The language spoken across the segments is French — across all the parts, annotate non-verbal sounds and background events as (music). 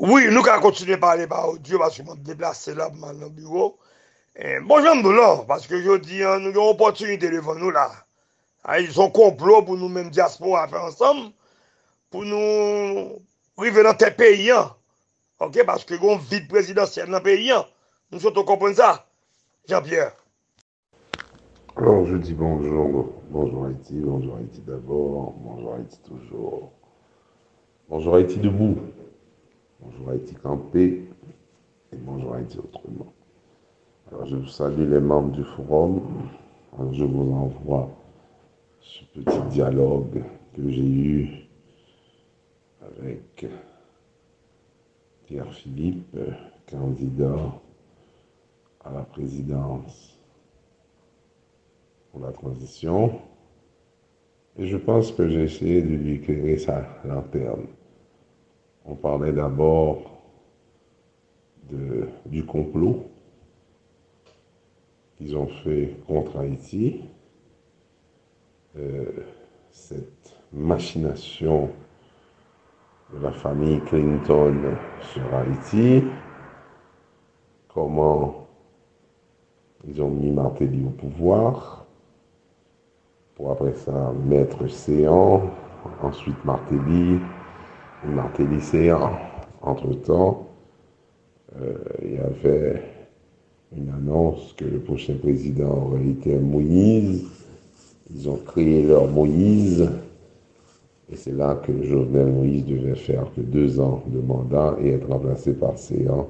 Oui, nou ka kontine pale pa ou diyo paske moun deplase la pou man nan bureau. E, bon, jan mdou lan, paske jodi, nou yon opotunite levon nou la. Ay, son complot pou nou menm diaspora a fe ansam, pou nou rive nan te peyan. Ok, paske yon vide presidansyen nan peyan. Nou soto kompon sa. Jean-Pierre. Alors, je dis bonjour. Bonjour Haïti, bonjour Haïti d'abord, bonjour Haïti toujours. Bonjour Haïti debout. Bonjour Haïti campé et bonjour Haïti autrement. Alors je salue les membres du forum. je vous envoie ce petit dialogue que j'ai eu avec Pierre Philippe, candidat à la présidence pour la transition. Et je pense que j'ai essayé de lui éclairer sa lanterne. On parlait d'abord du complot qu'ils ont fait contre Haïti, euh, cette machination de la famille Clinton sur Haïti, comment ils ont mis Martelly au pouvoir, pour après ça mettre Séan, ensuite Martelly, lycéen. Entre-temps, euh, il y avait une annonce que le prochain président aurait été Moïse. Ils ont créé leur Moïse. Et c'est là que Jovenel Moïse devait faire que deux ans de mandat et être remplacé par Séan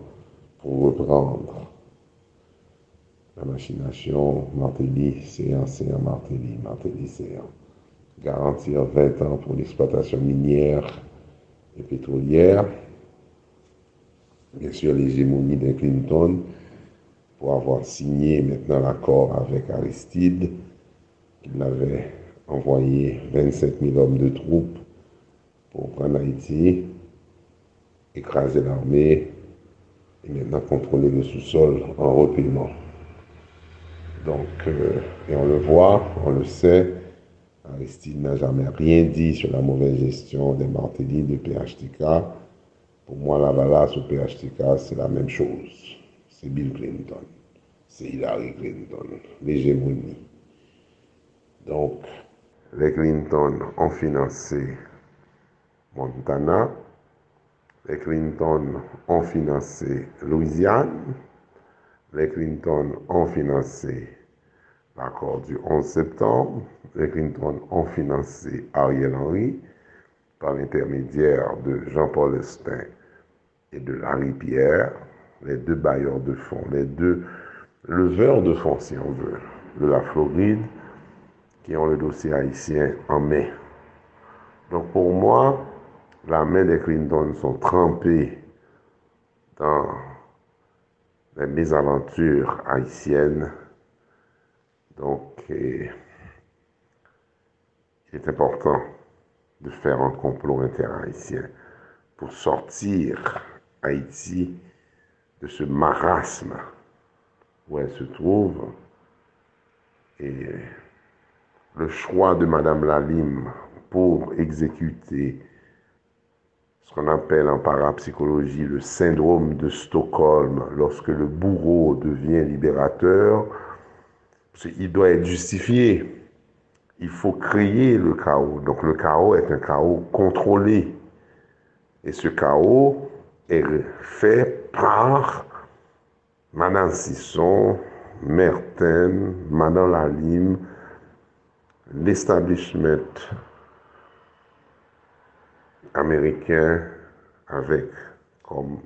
pour reprendre la machination Martelly, Séan, Séan, Martelly, Martelly, Séan. Garantir 20 ans pour l'exploitation minière pétrolière, bien sûr l'hégémonie de Clinton, pour avoir signé maintenant l'accord avec Aristide, qu'il avait envoyé 25 000 hommes de troupes pour prendre Haïti, écraser l'armée et maintenant contrôler le sous-sol en repaiement. Donc, euh, et on le voit, on le sait, Aristide n'a jamais rien dit sur la mauvaise gestion des Martelly de PHTK. Pour moi, la balasse au PHTK, c'est la même chose. C'est Bill Clinton. C'est Hillary Clinton. L'hégémonie. Donc, les Clinton ont financé Montana. Les Clinton ont financé Louisiane. Les Clinton ont financé l'accord du 11 septembre, les Clinton ont financé Ariel Henry par l'intermédiaire de Jean-Paul Estin et de Larry Pierre, les deux bailleurs de fonds, les deux leveurs de fonds, si on veut, de la Floride, qui ont le dossier haïtien en main. Donc pour moi, la main des Clinton sont trempées dans les mésaventures haïtiennes donc, il est important de faire un complot interhaïtien pour sortir Haïti de ce marasme où elle se trouve. Et le choix de Madame Lalim pour exécuter ce qu'on appelle en parapsychologie le syndrome de Stockholm lorsque le bourreau devient libérateur, il doit être justifié. Il faut créer le chaos. Donc le chaos est un chaos contrôlé. Et ce chaos est fait par Madame Sisson, Merten, Madame Lalim, l'establishment américain avec comme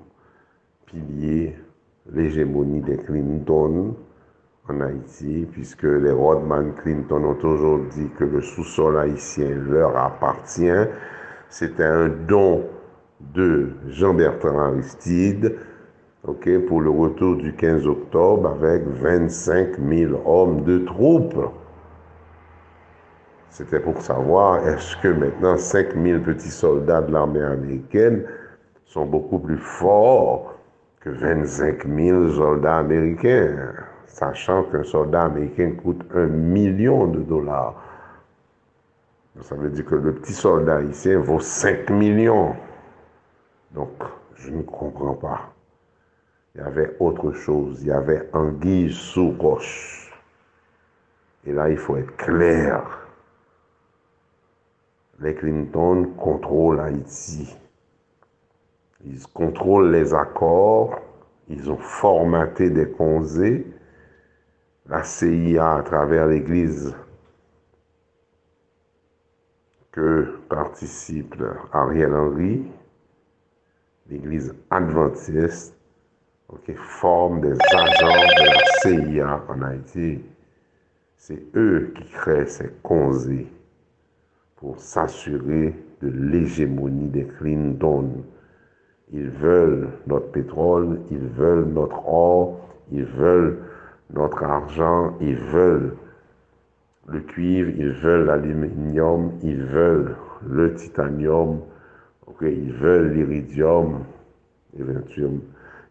pilier l'hégémonie des Clinton, en Haïti, puisque les Rodman Clinton ont toujours dit que le sous-sol haïtien leur appartient. C'était un don de Jean-Bertrand Aristide ok, pour le retour du 15 octobre avec 25 000 hommes de troupes. C'était pour savoir est-ce que maintenant 5 000 petits soldats de l'armée américaine sont beaucoup plus forts que 25 000 soldats américains? Sachant qu'un soldat américain coûte un million de dollars. Ça veut dire que le petit soldat haïtien vaut 5 millions. Donc, Je ne comprends pas. Il y avait autre chose. Il y avait anguille sous roche. Et là, il faut être clair. Les Clinton contrôlent Haïti. Ils contrôlent les accords. Ils ont formaté des conseils. La CIA, à travers l'Église que participe Ariel Henry, l'Église adventiste, forme des agents de la CIA en Haïti. C'est eux qui créent ces conseils pour s'assurer de l'hégémonie des Clinton. Ils veulent notre pétrole, ils veulent notre or, ils veulent notre argent, ils veulent le cuivre, ils veulent l'aluminium, ils veulent le titanium, ils veulent l'iridium, éventuellement,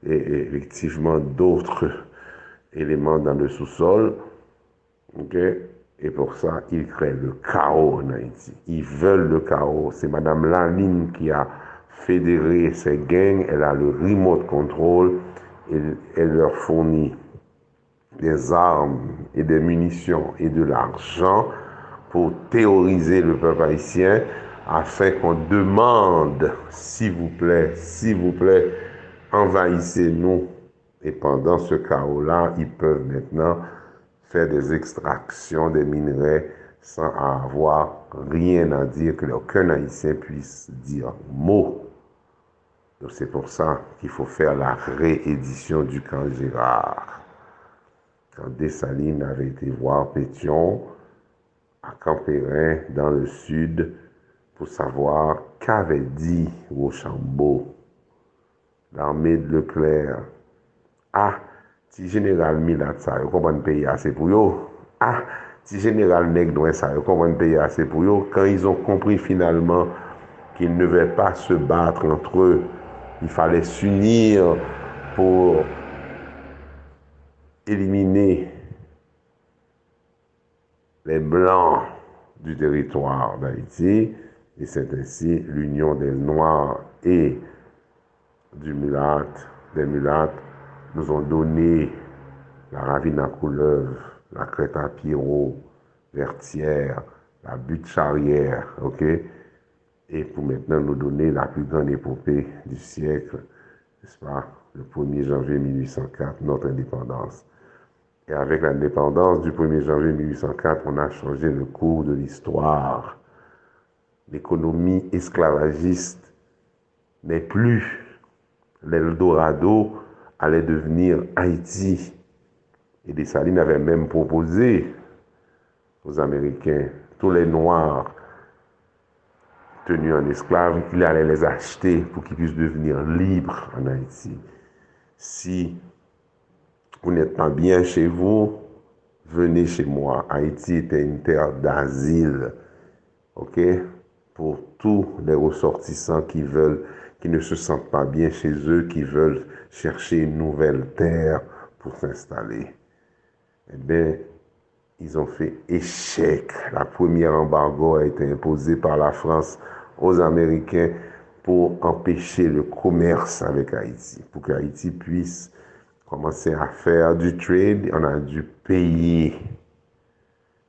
et, effectivement d'autres (laughs) éléments dans le sous-sol. Et pour ça, ils créent le chaos en Haïti. Ils veulent le chaos. C'est Madame Laline qui a fédéré ces gangs. Elle a le remote control. Elle leur fournit des armes et des munitions et de l'argent pour théoriser le peuple haïtien afin qu'on demande, s'il vous plaît, s'il vous plaît, envahissez-nous. Et pendant ce chaos-là, ils peuvent maintenant faire des extractions des minerais sans avoir rien à dire, que aucun Haïtien puisse dire mot. Donc c'est pour ça qu'il faut faire la réédition du camp Gérard. quand Dessalines avait été voir Pétion à Campérin dans le sud pour savoir qu'avait dit Rochambeau, l'armée de Leclerc. Ah, ti général Milat ça, yo comprendre pays assez pour yo. Ah, ti général Negdouin ça, yo comprendre pays assez pour yo. Quand ils ont compris finalement qu'ils ne devaient pas se battre entre eux, il fallait s'unir pour éliminer les Blancs du territoire d'Haïti, et c'est ainsi l'union des Noirs et du mulat, des mulattes nous ont donné la ravine à couleuvre, la crête à Pierrot, Vertière, la butte charrière, ok? Et pour maintenant nous donner la plus grande épopée du siècle, n'est-ce? Le 1er janvier 1804, notre indépendance. Et avec l'indépendance du 1er janvier 1804, on a changé le cours de l'histoire. L'économie esclavagiste n'est plus l'Eldorado allait devenir Haïti. Et Dessalines avait même proposé aux Américains, tous les Noirs tenus en esclaves, il allait les acheter pour qu'ils puissent devenir libres en Haïti. Si vous n'êtes pas bien chez vous, venez chez moi. Haïti était une terre d'asile, ok, pour tous les ressortissants qui veulent qui ne se sentent pas bien chez eux, qui veulent chercher une nouvelle terre pour s'installer. Eh bien, ils ont fait échec. La première embargo a été imposée par la France aux Américains pour empêcher le commerce avec Haïti, pour qu'Haïti puisse commencer à faire du trade. On a dû payer.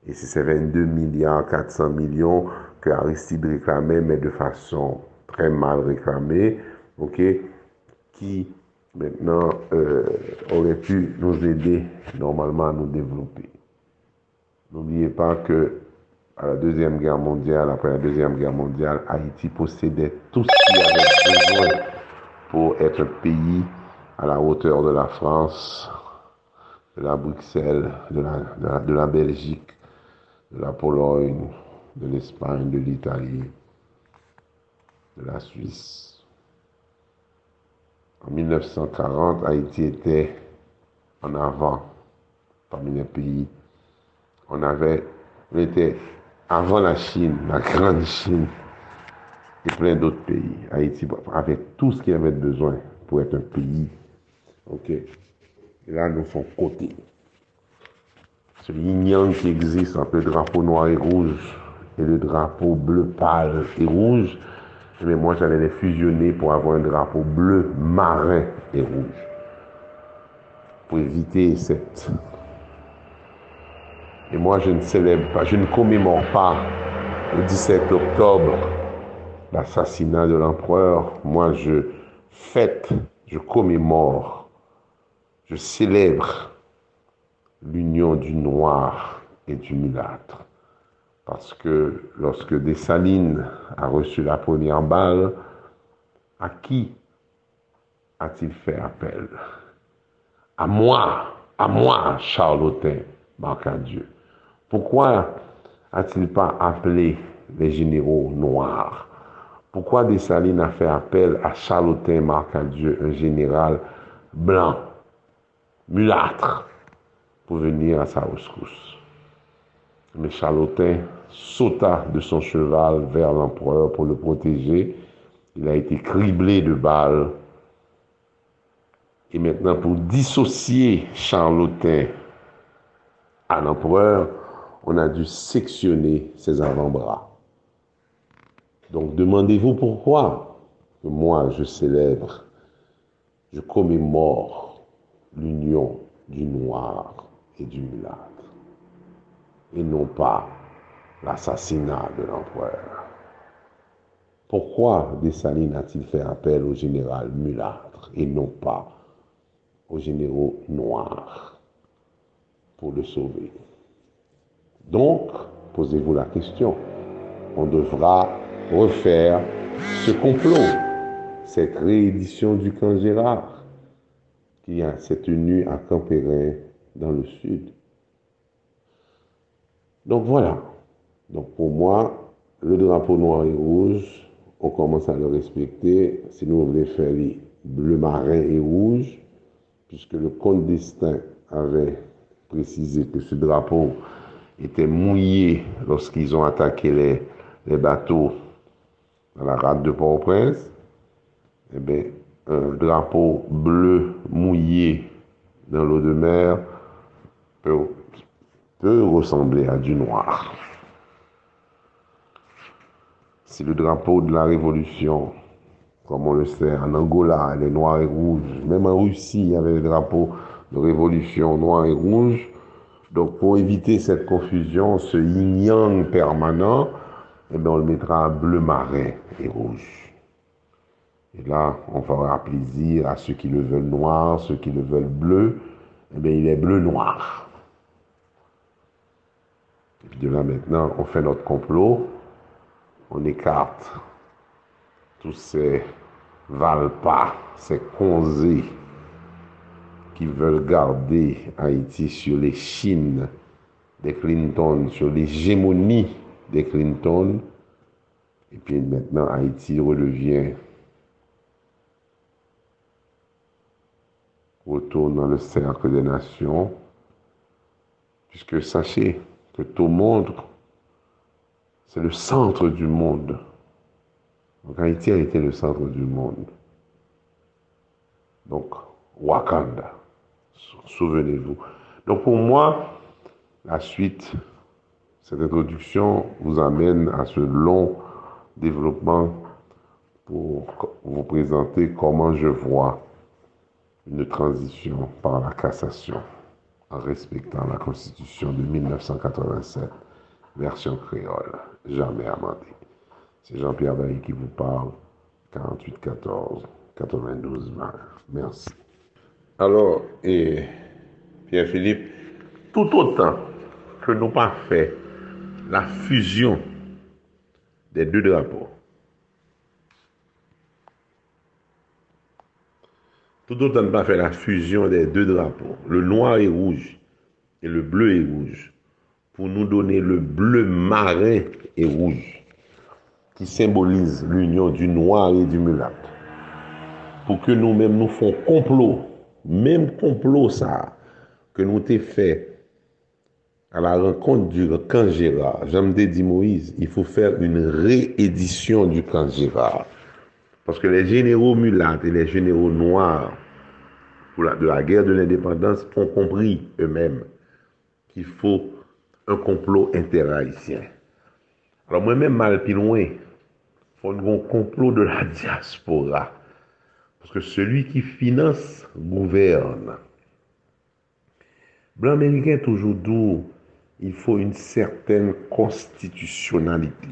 Et c'est ces 22 milliards 400 millions que Aristide réclamait, mais de façon très mal réclamé, ok, qui maintenant euh, aurait pu nous aider normalement à nous développer. N'oubliez pas que à la Deuxième Guerre mondiale, après la Deuxième Guerre mondiale, Haïti possédait tout ce qu'il avait besoin pour être pays à la hauteur de la France, de la Bruxelles, de la, Belgique, de la Pologne, de l'Espagne, de l'Italie, de la Suisse. En 1940, Haïti était en avant parmi les pays. On avait, on était avant la Chine, la grande Chine et plein d'autres pays. Haïti avait tout ce qu'il avait besoin pour être un pays. OK. Et là, nous sommes côté. Ce yin qui existe entre le drapeau noir et rouge et le drapeau bleu pâle et rouge, mais moi j'allais les fusionner pour avoir un drapeau bleu, marin et rouge. Pour éviter cette... Et moi je ne célèbre pas, je ne commémore pas le 17 octobre l'assassinat de l'empereur. Moi je fête, je commémore, je célèbre l'union du noir et du mulâtre. Parce que lorsque Dessalines a reçu la première balle, à qui a-t-il fait appel? À moi, à moi, Charlotin, Dieu. Pourquoi a-t-il pas appelé les généraux noirs? Pourquoi Dessalines a fait appel à Charlotin Dieu, un général blanc, mulâtre, pour venir à sa rescousse mais Charlotin sauta de son cheval vers l'empereur pour le protéger. Il a été criblé de balles. Et maintenant, pour dissocier Charlotin à l'empereur, on a dû sectionner ses avant-bras. Donc demandez-vous pourquoi moi je célèbre, je commémore l'union du noir et du mulâtre et non pas l'assassinat de l'empereur. Pourquoi Dessalines a-t-il fait appel au général mulâtre et non pas au généraux noirs pour le sauver? Donc, posez-vous la question. On devra refaire ce complot, cette réédition du camp Gérard qui s'est tenu à Campérin dans le sud. Donc voilà. Donc pour moi, le drapeau noir et rouge, on commence à le respecter. Si nous voulons faire les bleu marin et rouge, puisque le comte d'Estaing avait précisé que ce drapeau était mouillé lorsqu'ils ont attaqué les, les bateaux dans la rade de Port-au-Prince, eh bien, un drapeau bleu mouillé dans l'eau de mer peut ressembler à du noir. C'est le drapeau de la révolution, comme on le sait, en Angola, les noirs et rouges. Même en Russie, il y avait des drapeaux de révolution noir et rouge. Donc pour éviter cette confusion, ce yin-yang permanent, eh bien, on le mettra bleu marin et rouge. Et là, on fera plaisir à ceux qui le veulent noir, ceux qui le veulent bleu. Eh bien, il est bleu-noir. Et puis de là maintenant, on fait notre complot, on écarte tous ces valpas, ces conzés qui veulent garder Haïti sur les chines des Clinton, sur l'hégémonie des Clinton. Et puis maintenant, Haïti redevient, retourne dans le cercle des nations, puisque sachez, que tout monde, c'est le centre du monde. Donc Haïti a été le centre du monde. Donc, Wakanda, souvenez-vous. Donc pour moi, la suite, cette introduction vous amène à ce long développement pour vous présenter comment je vois une transition par la cassation en respectant la Constitution de 1987, version créole, jamais amendée. C'est Jean-Pierre Bailly qui vous parle, 48 14 92 20. Merci. Alors, et Pierre-Philippe, tout autant que nous pas fait la fusion des deux drapeaux, Tout autant ne pas faire la fusion des deux drapeaux, le noir et rouge et le bleu et rouge, pour nous donner le bleu marin et rouge, qui symbolise l'union du noir et du mulâtre. Pour que nous-mêmes nous fassions complot, même complot ça, que nous t'ai fait à la rencontre du camp Gérard. J'aime dit Moïse, il faut faire une réédition du camp Gérard. Parce que les généraux mulâtres et les généraux noirs de la guerre de l'indépendance ont compris eux-mêmes qu'il faut un complot interhaïtien. Alors moi-même, mal plus loin, faut un complot de la (laughs) diaspora. Parce que celui qui finance gouverne. Blanc américain toujours dit il faut une certaine constitutionnalité.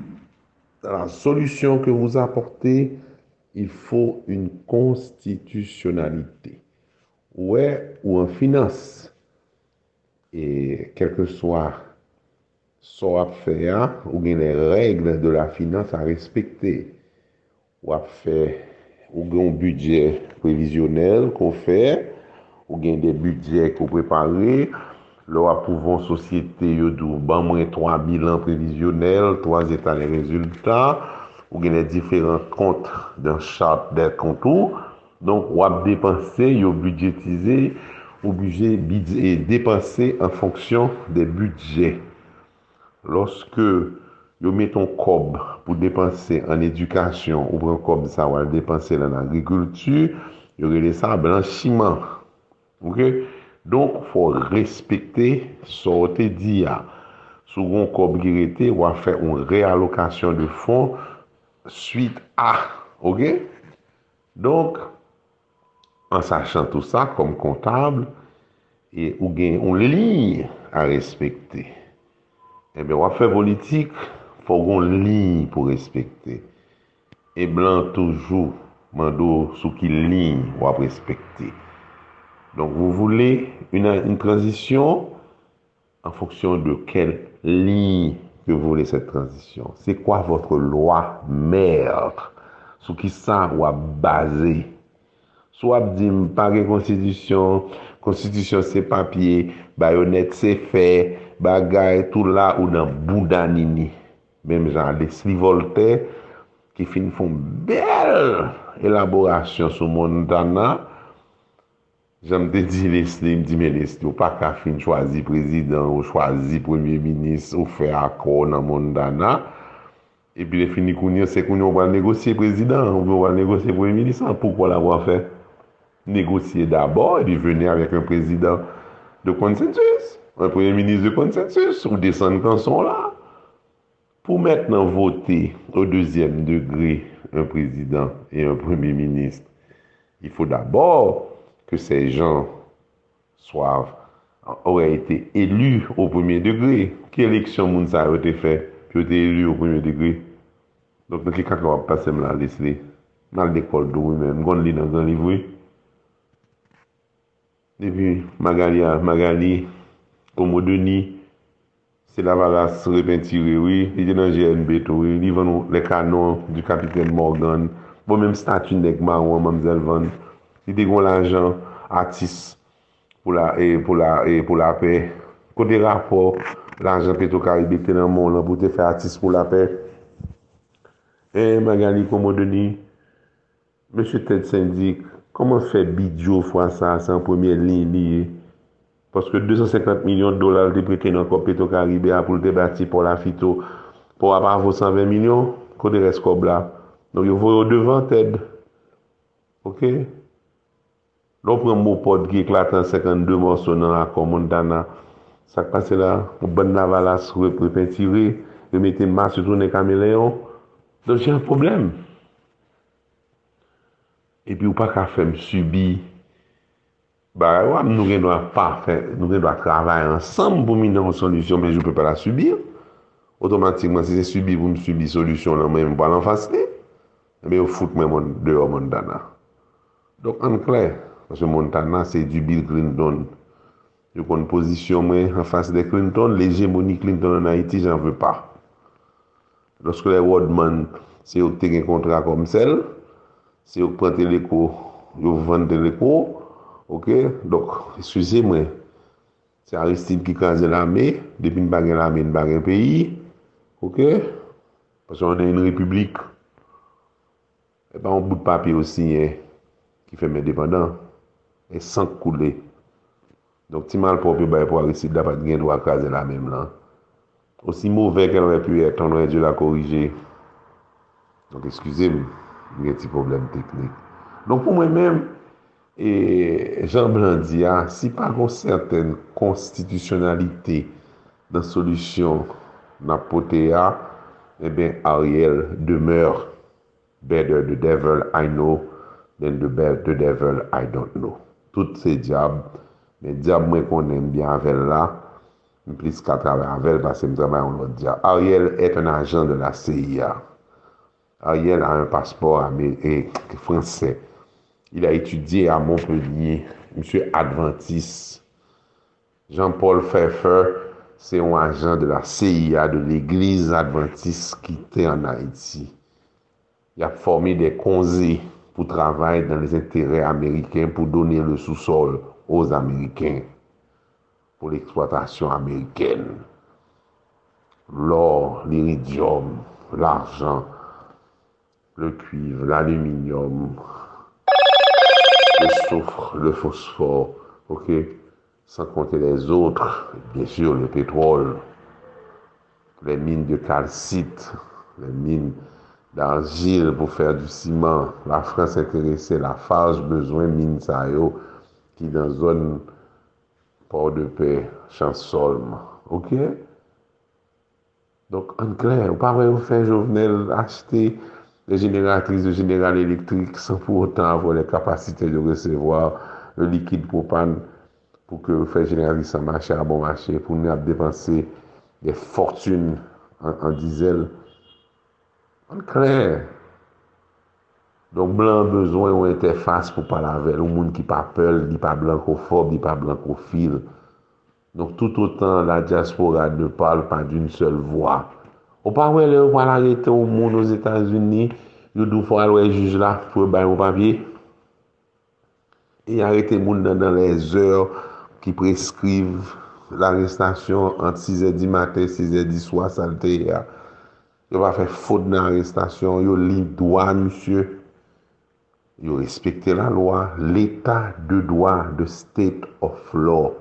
Dans la solution que vous apportez, il faut une constitutionnalité. Ouais, ou en finance, et quel que soit son affaire, ou bien les règles de la finance à respecter, ou à faire, ou bien un budget prévisionnel qu'on fait, ou bien des budgets qu'on prépare, Lo apouvan sosyete yo dou ban mwen 3 bilan previzyonel, 3 etan le rezultat, ou gen les diferent kont dan chap del kontou, donk wap depanse, yo budjetize, oblige depanse an fonksyon de budget. Lorske yo meton kob pou depanse an edukasyon, ou pren kob sa wap depanse lan agrikultur, yo rele sa blanchiman. Ok? Donk fò respekte sorote diya. Sou gon kob girete wap fè an realokasyon de fonds suite A. Ok? Donk, an sachan tout sa, kom kontable, e ou gen, on le li a respekte. Ebe, eh wafè politik, fò gon li pou respekte. E blan toujou, mando sou ki li wap respekte. Donk, vous voulez une, une transition en fonction de quel li que vous voulez cette transition? C'est quoi votre loi mère? Sous qui ça ou à baser? Sou ap di m page konstitisyon, konstitisyon se papye, bayonet se fe, bagay tout la ou nan boudanini. Mem jan Leslie Voltaire ki fin foun bel elaborasyon sou moun dana Jèm te di Leslie, m di men Leslie, ou pa ka fin chwazi prezident, ou chwazi premier ministre, ou fe akor nan moun dana, pi le fini kounye, se kounye ou wal negosye prezident, ou wal negosye premier ministre, poukwa la wap fe? Negosye d'abord, e di vene avèk un prezident de konsensus, un premier ministre de konsensus, ou desen kan son la. Pou mèt nan vote au deuxième degré un prezident et un premier ministre, il faut d'abord que ces gens soient auraient été élus au premier degré. Quelle élection Mounsa a été fait qui a été élu au premier degré? Donc, dans quel cas qu'on va passer, me la laisser dans l'école de vous-même, on lit dans un livre. Et puis, Magali, Magali, Komodoni, c'est la valasse repentirée, oui, il est dans GNB, oui, il vend les canons du capitaine Morgan, bon même statue nèg marron, Mamzelle Van. li degon lanjan atis pou la, e, pou la, e, pou la pe. Kote rapor, lanjan peto karibik te nan moun lan pou te fe atis pou la pe. E Magali komo deni, M. Ted Sendik, koman fe bidjo fwa sa san premier lin liye? Paske 250 milyon dolar te prete nan kop Petro-Karibik pou te bati pou la fito pou apan vò 120 milyon, kote res kob la. Non yo vò yo devan Ted. Ok? Lò pren mou pod ki eklatan 52 monson nan akon moun dana. Sak pase la, ou ban navalas wè prepentire, wè mas yotou ne kameleyon. Don jè an problem. E pi ou pa ka fèm subi. Ba, wè nou gen do a pa fè, nou gen do a travay ansam pou mi nan solusyon, men jou pe pa la subir. Otomatikman, se se subi pou m subi solusyon nan men m pa lan fasne, mè e yo foute men moun deyo mondana. Don an klè, Pase Montana se du Bill Clinton. Yo kon posisyon mwen an fase de Clinton, l'hegemoni Clinton an Haiti, jan ve pa. Lorske le Wadman se yo te gen kontra kom sel, se yo prante leko, yo vante leko, ok, dok, eskuse mwen, se Aristide ki kaze lame, depi n bagen lame, n bagen peyi, ok, paske an en republik, e pa an bout papi osi, ki fe men depandan. e sank koule. Donk ti mal popi bay pou arisid dapat gen do akaze la mem lan. Osi mouvè ke nan pu et, nan renjou la korije. Donk eskuse m, gen ti problem teknik. Donk pou mwen men, e Jean Blandia, si pa kon certaine konstitusyonalite nan solusyon nan pote a, e ben Ariel demeur better the devil I know than the, the devil I don't know. tout se diab, men diab mwen konen byan anvel la, mwen plis ka travè anvel, pase mwen travè an lot diab. Ariel et un ajan de la CIA. Ariel a un paspor eh, fransè. Il a étudié à Montpellier, M. Adventis. Jean-Paul Pfeffer, c'est un agent de la CIA, de l'Église Adventiste qui était en Haïti. Il a formé des conseils pour travailler dans les intérêts américains, pour donner le sous-sol aux Américains, pour l'exploitation américaine. L'or, l'iridium, l'argent, le cuivre, l'aluminium, le soufre, le phosphore, ok, sans compter les autres, bien sûr le pétrole, les mines de calcite, les mines d'argil pou fèr du siman. La Frans enterese la faj bezwen min sa yo ki dan zon por de pe chansolm. Ok? Donk an kler, ou pa vè ou fè jovenel achete le generatrice de general elektrik san pou otan avon le kapasite de resevoar le likid propan pou ke ou fè generatrice an machè a bon machè pou nou ap depanse de fortune an dizel An kler. Donk blan bezwen yon interfase pou palavel. Ou moun ki pa pel, di pa blankofob, di pa blankofil. Donk tout otan la diaspora ne pale pa d'un sel vwa. Ou pa wè lè ou pa l'arete ou moun ou Etats-Unis, yon dou fwa lè juj la pou bay ou papye. E arete moun nan dan les or ki preskrive l'arrestasyon ant 6 et 10 matin, 6 et 10 sois salte ya. yo pa fè fote nan arrestasyon, yo li doa, monsye, yo respekte la loa, l'état de doa, de state of law.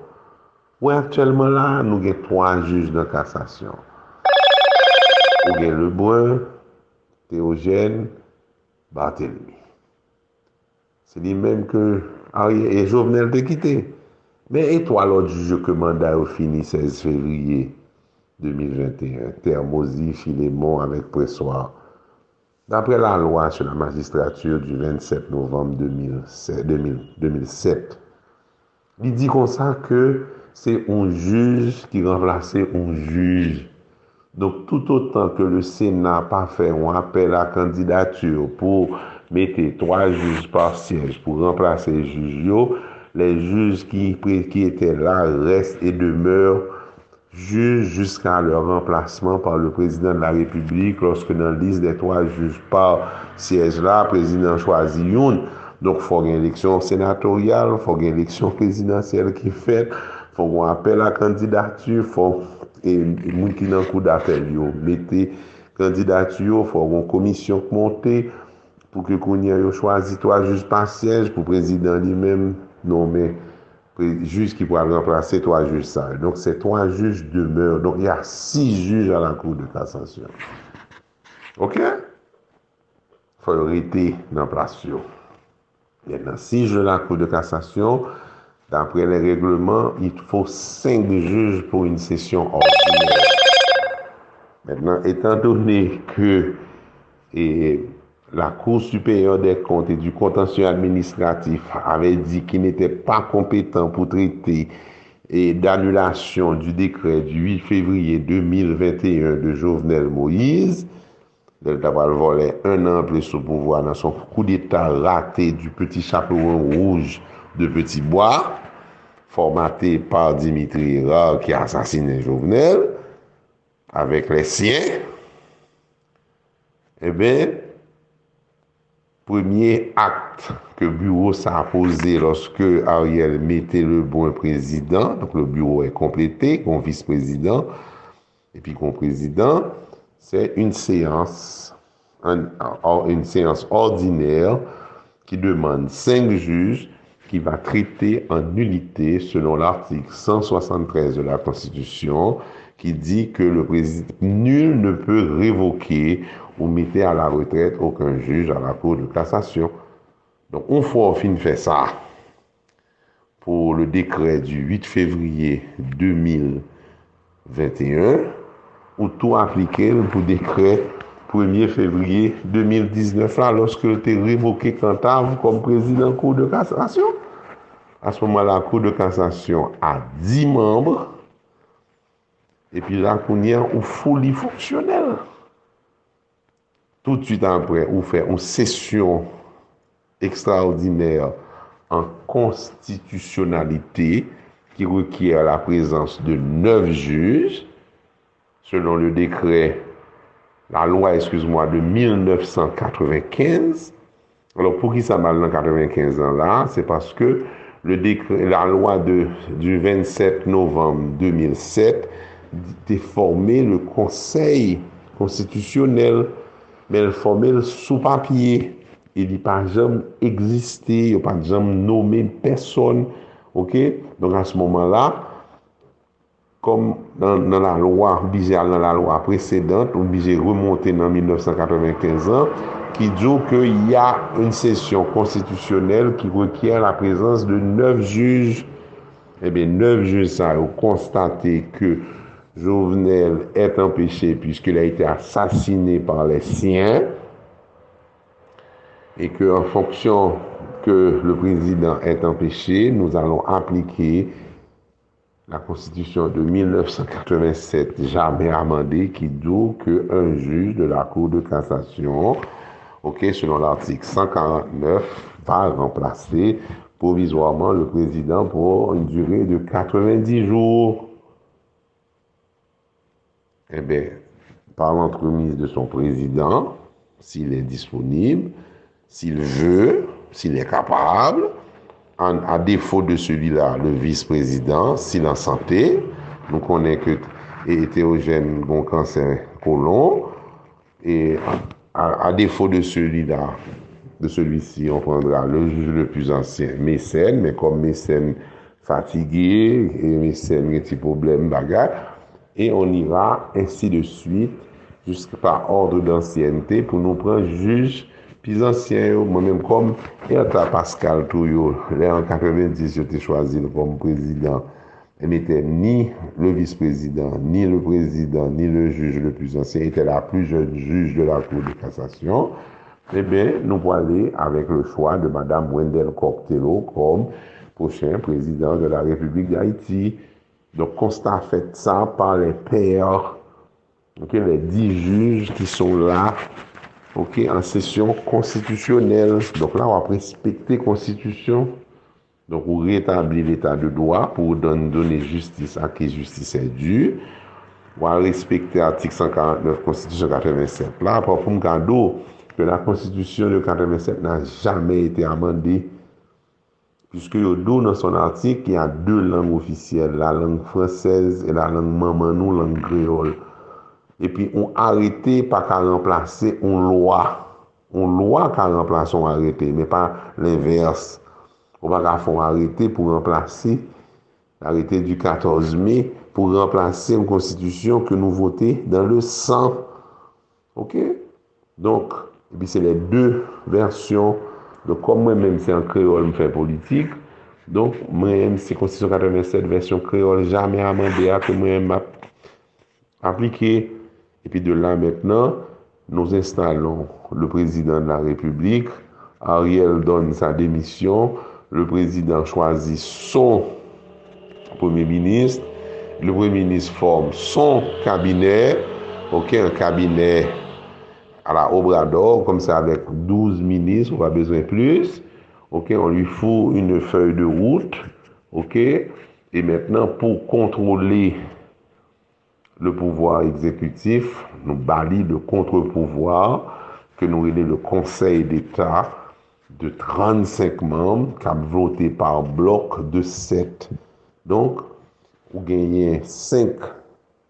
Ouè, aktuelman la, nou gen 3 juj nan kassasyon. Ou gen Lebrun, Théogène, Barthélemy. Se li menm ke Ariel et Jovenel te kite. Men etwa lò di je ke mandat ou fini 16 fevriye 2021. Termosi, Filémon, avec Pressoir. D'après la loi sur la magistrature du 27 novembre 2007, li di kon sa ke se un juge ki remplace un juge Donc, tout autant que le Sénat pas fait un appel à candidature pour mettre trois juges par siège pour remplacer les juges, les juges qui, qui étaient là restent et demeurent juges jusqu'à leur remplacement par le président de la République lorsque dans liste des trois juges par siège là, président choisi une. Donc, il faut une élection sénatoriale, il faut une élection présidentielle qui est faite, il faut un appel à candidature, il faut et, moun qui coup d'appel, yo, mettez candidature, il faut une commission montée pour que qu'on ait choisi trois juges par siège pour président lui-même nommer. juj ki pou al remplase 3 juj sa. Donc, se 3 juj demeure. Donc, y a 6 juj a la kou de kassasyon. Ok? Foy rete nan plasyon. Y a nan 6 juj la kou de kassasyon. Dapre le reglement, y fò 5 juj pou yon sesyon ordinaire. Maintenant, etan donné que et la Cour supérieure des comptes et du contentieux administratif avait dit qu'il n'était pas compétent pour traiter d'annulation du décret du 8 février 2021 de Jovenel Moïse, del tabal volè un an ple sou pouvoi nan son kou d'Etat raté du petit chaperon rouge de Petit Bois, formaté par Dimitri Hirard ki asasine Jovenel, avèk les siens, e eh bè, premier acte que bureau s'est posé lorsque Ariel mettait le bon président, donc le bureau est complété, qu'on vice-président, et puis qu'on président, c'est une séance, une séance ordinaire qui demande cinq juges qui va traiter en nullité selon l'article 173 de la Constitution qui dit que le président nul ne peut révoquer ou mettre à la retraite aucun juge à la Cour de cassation. Donc, une fois on finit fait ça, pour le décret du 8 février 2021, ou tout appliquer pour décret 1er février 2019 là, lorsque était révoqué Cantave comme président Cour de cassation. À ce moment-là, la Cour de cassation a 10 membres. Et puis là, qu'on y a une folie fonctionnelle. Tout de suite après, on fait une session extraordinaire en constitutionnalité qui requiert la présence de neuf juges, selon le décret, la loi, excuse-moi, de 1995. Alors, pour qui ça m'a dans 95 ans là, c'est parce que le la loi de, du 27 novembre 2007 te formé le conseil konstitusyonel, men formel sou papye, e li pa jom egziste, yo pa jom nomen person, ok, donk an se moman la, kom nan, nan la lwa, bize al nan la lwa precedante, ou bize remonte nan 1995 an, ki djo ke y a un sesyon konstitusyonel ki rekier la prezans de 9 juj, ebe eh 9 juj sa yo konstate ke Jovenel est empêché puisqu'il a été assassiné par les siens et qu'en fonction que le président est empêché, nous allons appliquer la Constitution de 1987, jamais amendée, qui dit qu'un juge de la Cour de cassation, ok, selon l'article 149, va remplacer provisoirement le président pour une durée de 90 jours. eh bien, par l'entremise de son président, s'il est disponible, s'il veut, s'il est capable, en, à défaut de celui-là, le vice-président, s'il en santé, nous connaissons que hétérogène, bon cancer, colon, et à, à défaut de celui-là, de celui-ci, on prendra le juge le plus ancien, mécène, mais comme mécène fatigué, et mécène qui a des problèmes, bagarre, et on ira ainsi de suite, jusqu'à par ordre d'ancienneté, pour nous prendre juge Pi zansyen yo, mwen menm kom, e anta Pascal tou yo, le an 90 yo te chwazi nou kom prezident, e mette ni le vice-prezident, ni le prezident, ni le juj le plus zansyen, ete la plus jeune juj de la cour de cassation, e ben nou po ale avek le chwa de madame Wendell Coctello kom pochen prezident de la Republik d'Haïti. Donk konsta fèt sa par le peyeur, okay, le di juj ki son la, ok, an sesyon konstitusyonel. Donk la wap respekte konstitusyon, donk ou retabli l'etat de doa pou don donne justice a ki justice e du, wap respekte artik 149 konstitusyon 87 la, pou pou mkado ke la konstitusyon de 87 nan jamè ite amande Piske yo do nan son artik, y a de lang ofisyel, la lang fransez e la lang maman nou, lang kreol. E pi, on arete pa ka remplase on loa. On loa ka remplase on arete, me pa l'inverse. On pa ka fon arete pou remplase, arete du 14 me, pou remplase yon konstitusyon ke nou vote dan le san. Ok? Donk, e pi se le de versyon Donk kom mwen menm se an kreol mwen fè politik, donk mwen menm se konstitusyon 87 versyon kreol jamè amande a ke mwen menm ap, aplike. Epi de la mentenan, nou installon le prezident de la republik, Ariel donne sa demisyon, le prezident chwazi son premier ministre, le premier ministre forme son kabinet, ok, un kabinet à la Obrador, comme ça avec 12 ministres, on va besoin plus. OK, on lui fout une feuille de route. OK, et maintenant pour contrôler le pouvoir exécutif nous balit de contre-pouvoir que nous est le Conseil d'État de 35 membres qui a voté par bloc de 7. Donc, vous gagnez 5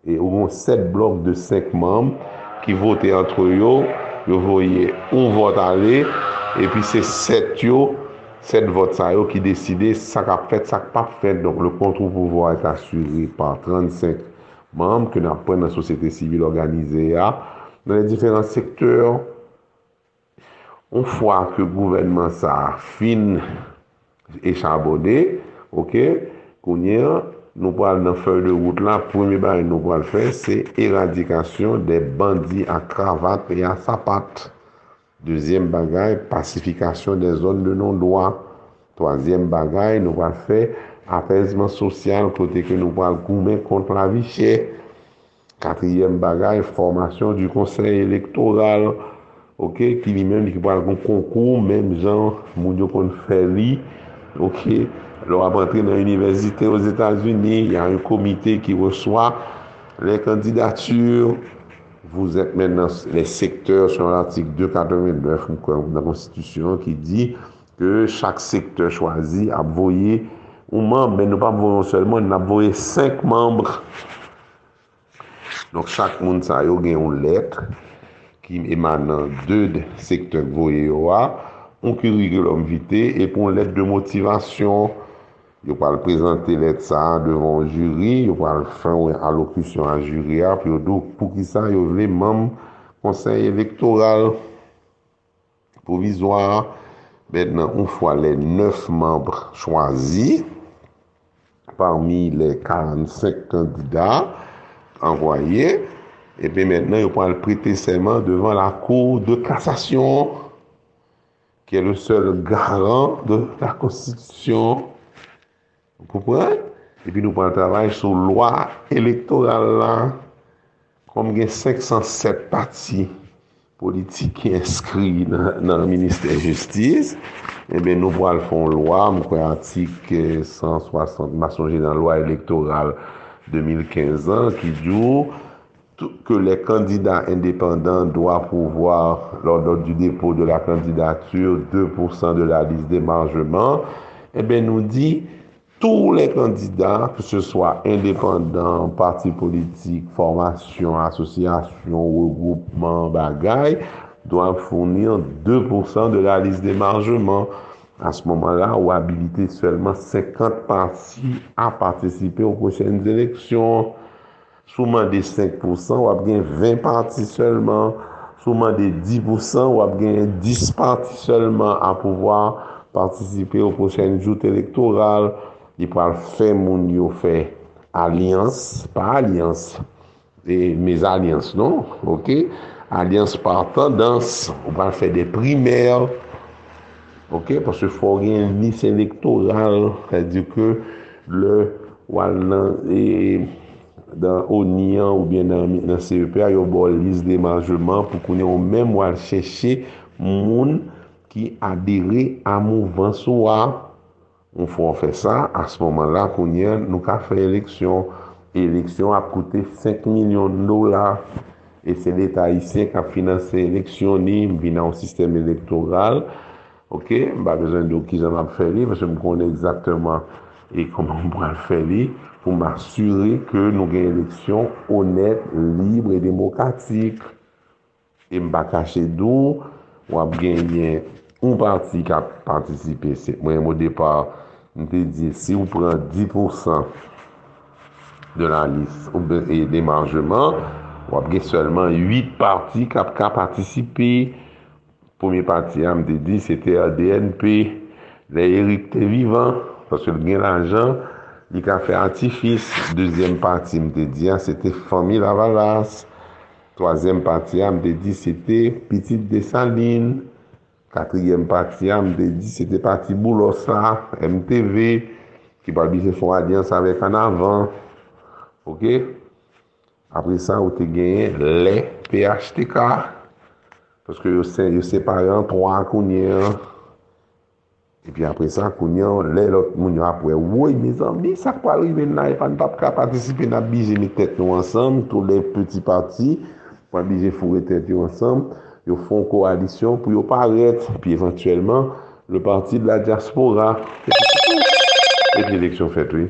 et au 7 blocs de 5 membres ki vote antre yo, yo voye un vote ale, epi se set yo, set vote sa yo ki deside sak ap fet, sak pa fet. Donk le kontrou pouvo et asuri par 35 memb ke nan pren nan sosyete sivil organize ya, nan le diferent sektor. On fwa ke gouvenman sa fin e chabode, ok, konye an, nou pral nan fèy de wout la, premi bari nou pral fè, se eradikasyon de bandi a kravat e a sapat. Dezyem bagay, pasifikasyon de zon de non-dwa. Toazyem bagay, nou pral fè, apesman sosyal, kote ke nou pral koumen kont la vi chè. Katryem bagay, formasyon du konsey elektoral, ok, ki li men li ki pral kon konkou, menm jan, moun yo kon fè li, ok, Lò ap rentre nan universite os Etats-Unis, yon yon komite ki reçoit les kandidatures. Vous êtes maintenant les secteurs sur l'article 289 de la Constitution qui dit que chaque secteur choisi a voyé ou membre, mais nous pas voyons seulement, nous avons voyé 5 membres. Donc chaque monde a eu une lettre qui émane deux secteurs voyés, un curriculum vitae et pour une lettre de motivation Yo pal prezante let sa devon juri, yo pal fin ou alokusyon an juri a, pi yo do pou ki sa yo vle mam konsey elektoral provizwa. Mètnen, ou fwa le 9 membre chwazi, parmi le 45 kandida envoye, pe mètnen yo pal prete seman devan la kou de kassasyon, ki e le sel garan de la konstitusyon Vous comprenez? Et puis nous prenons le travail sous loi électorale là, comme il y a 507 partis politik ki inskri nan, nan Ministère Justice, ebe eh nou po al fon lwa, mwen kwen antik 160, mwen sonje nan lwa elektoral 2015 an, ki djou, ke le kandidat indépendant doit pouvoir, lor dot du dépôt de la kandidature, 2% de la liste des margements, ebe eh nou di, tous les candidats, que ce soit indépendants, partis politiques, formations, associations, regroupements, bagailles, doivent fournir 2% de la liste d'émargement. À ce moment-là, ou habiliter seulement 50 partis à participer aux prochaines élections. Souman de 5%, wap gen 20 parti seulement. Souman de 10%, wap gen 10 parti seulement a pouvoir participer aux prochaines joutes électorales. li pral fè moun yo fè alians, pa alians, e mes alians, non? Ok? Alians par tendans, ou pral fè de primer, ok? Pwase fò gen lis elektoral, fè di ke le wal nan e dan onian ou bien nan, nan CEP a yo bol lis demanjman pou konen ou men wal chèche moun ki adere a mouvan sou a On fò an fè sa, a s moman la kounye nou ka fè eleksyon. Eleksyon ap koute 5 milyon dola. E se l'Etat isye ka finanse eleksyon ni mbina an sistem elektoral. Ok, mba bezan do ki jan ap fè li, mwen se m konen exactement e koman m pral fè li pou m asyre ke nou gen eleksyon honet, libre, demokratik. E mba kache do, wap genyen un parti ka patisipe. Se mwen m depar mte di, si ou pren 10% de la lis ou de demangeman, wap gen selman 8 parti kap ka patisipi. Poumye parti a mte di, se te a DNP, le Erik te vivan, paske gen l'ajan, li ka fe antifis. Dezyem parti mte di, se te Fomi Lavalas. Toazyem parti a mte di, se te Petit Desaline. Katriyem pati an, mte di, se te pati boulosa, MTV, ki pa bi se fon adyans avek an avan. Ok? Apre sa, ou te genye le PHTK. Paske yo, se, yo separe an 3 kounyen. E pi apre sa, kounyen, le lot moun yo apwe. Woy, me zan, mi sak pa rive nan, e pan pap ka patisipe nan bije mi tet nou ansam, tou le peti pati, pan bije fure tet yo ansam. yo fon koalisyon pou yo paret, pi eventuellement, le parti de la diaspora. Et l'élection fête, oui.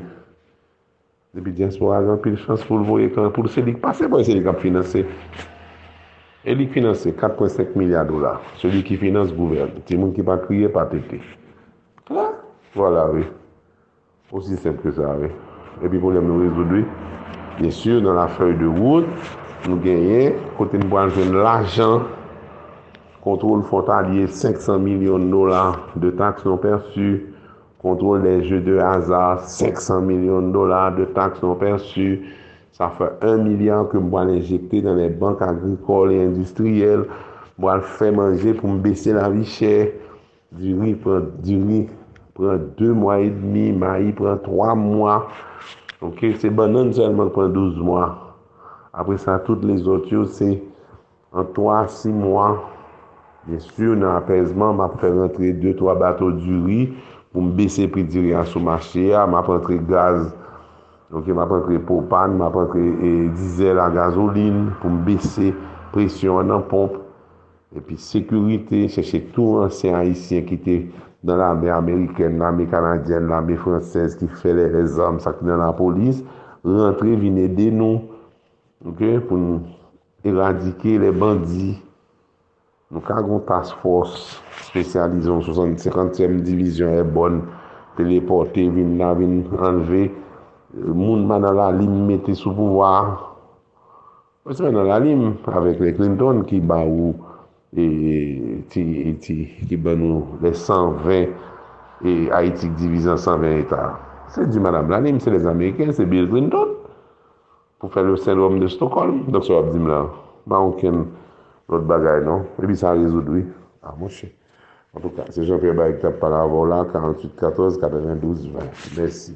Depi diaspora, jan pil chans pou l'voye kan, pou l'selik pase, pou l'selik ap finanse. E li finanse 4,5 milyard dolar. Seli ki finanse gouverne. Ti moun ki pa kriye, pa teke. La, voilà, oui. Osi semp ke sa, oui. E pi pou lem nou rezoudwi. Bien sûr, nan la feuille de route, nou genye, kote nou pou anjwen l'ajan contrôle frontalier, 500 millions de dollars de taxes non perçues, contrôle des jeux de hasard, 500 millions de dollars de taxes non perçues. Ça fait un milliard que moi injecter dans les banques agricoles et industrielles. Moi le faire manger pour me baisser la vie chère. Du riz prend, du riz prend deux mois et demi, maïs prend trois mois. Ok, c'est banane seulement prend 12 mois. Après ça, toutes les autres, c'est en 3 6 mois. Bien sur nan apèzman, ma pre rentre 2-3 bato du ri pou mbese pri di ri an sou machè ya, ma pre rentre gaz, okay, ma pre rentre popan, ma pre rentre e, dizel an gazoline pou mbese presyon nan pomp. Epi sekurite, chèche tou ansen haisyen ki te nan l'armè Ameriken, l'armè Kanadyen, l'armè Fransèz ki fèlè les armes sakte nan la polis, rentre vine den nou okay, pou nou eradike le bandi Nou ka goun task force spesyalizon 50e divizyon e bon, teleporte vin la vin anve moun man nan la lim mette sou pouvoar. Mwen se men nan la lim avek le Clinton ki ba ou e, ti, e, ti, ki ban nou le 120 e Haitik divizyon 120 etat. Se di madame la lim, se les Ameriken, se Bill Clinton pou fè le syndrome de Stockholm. Dok se ap di m la, ba ou ken... lot bagay non, e bi sa rezoudwi, a ah, monshe. En tout ka, se Jean-Pierre Barik tap pala avon la, 48-14, 92-20. Mersi.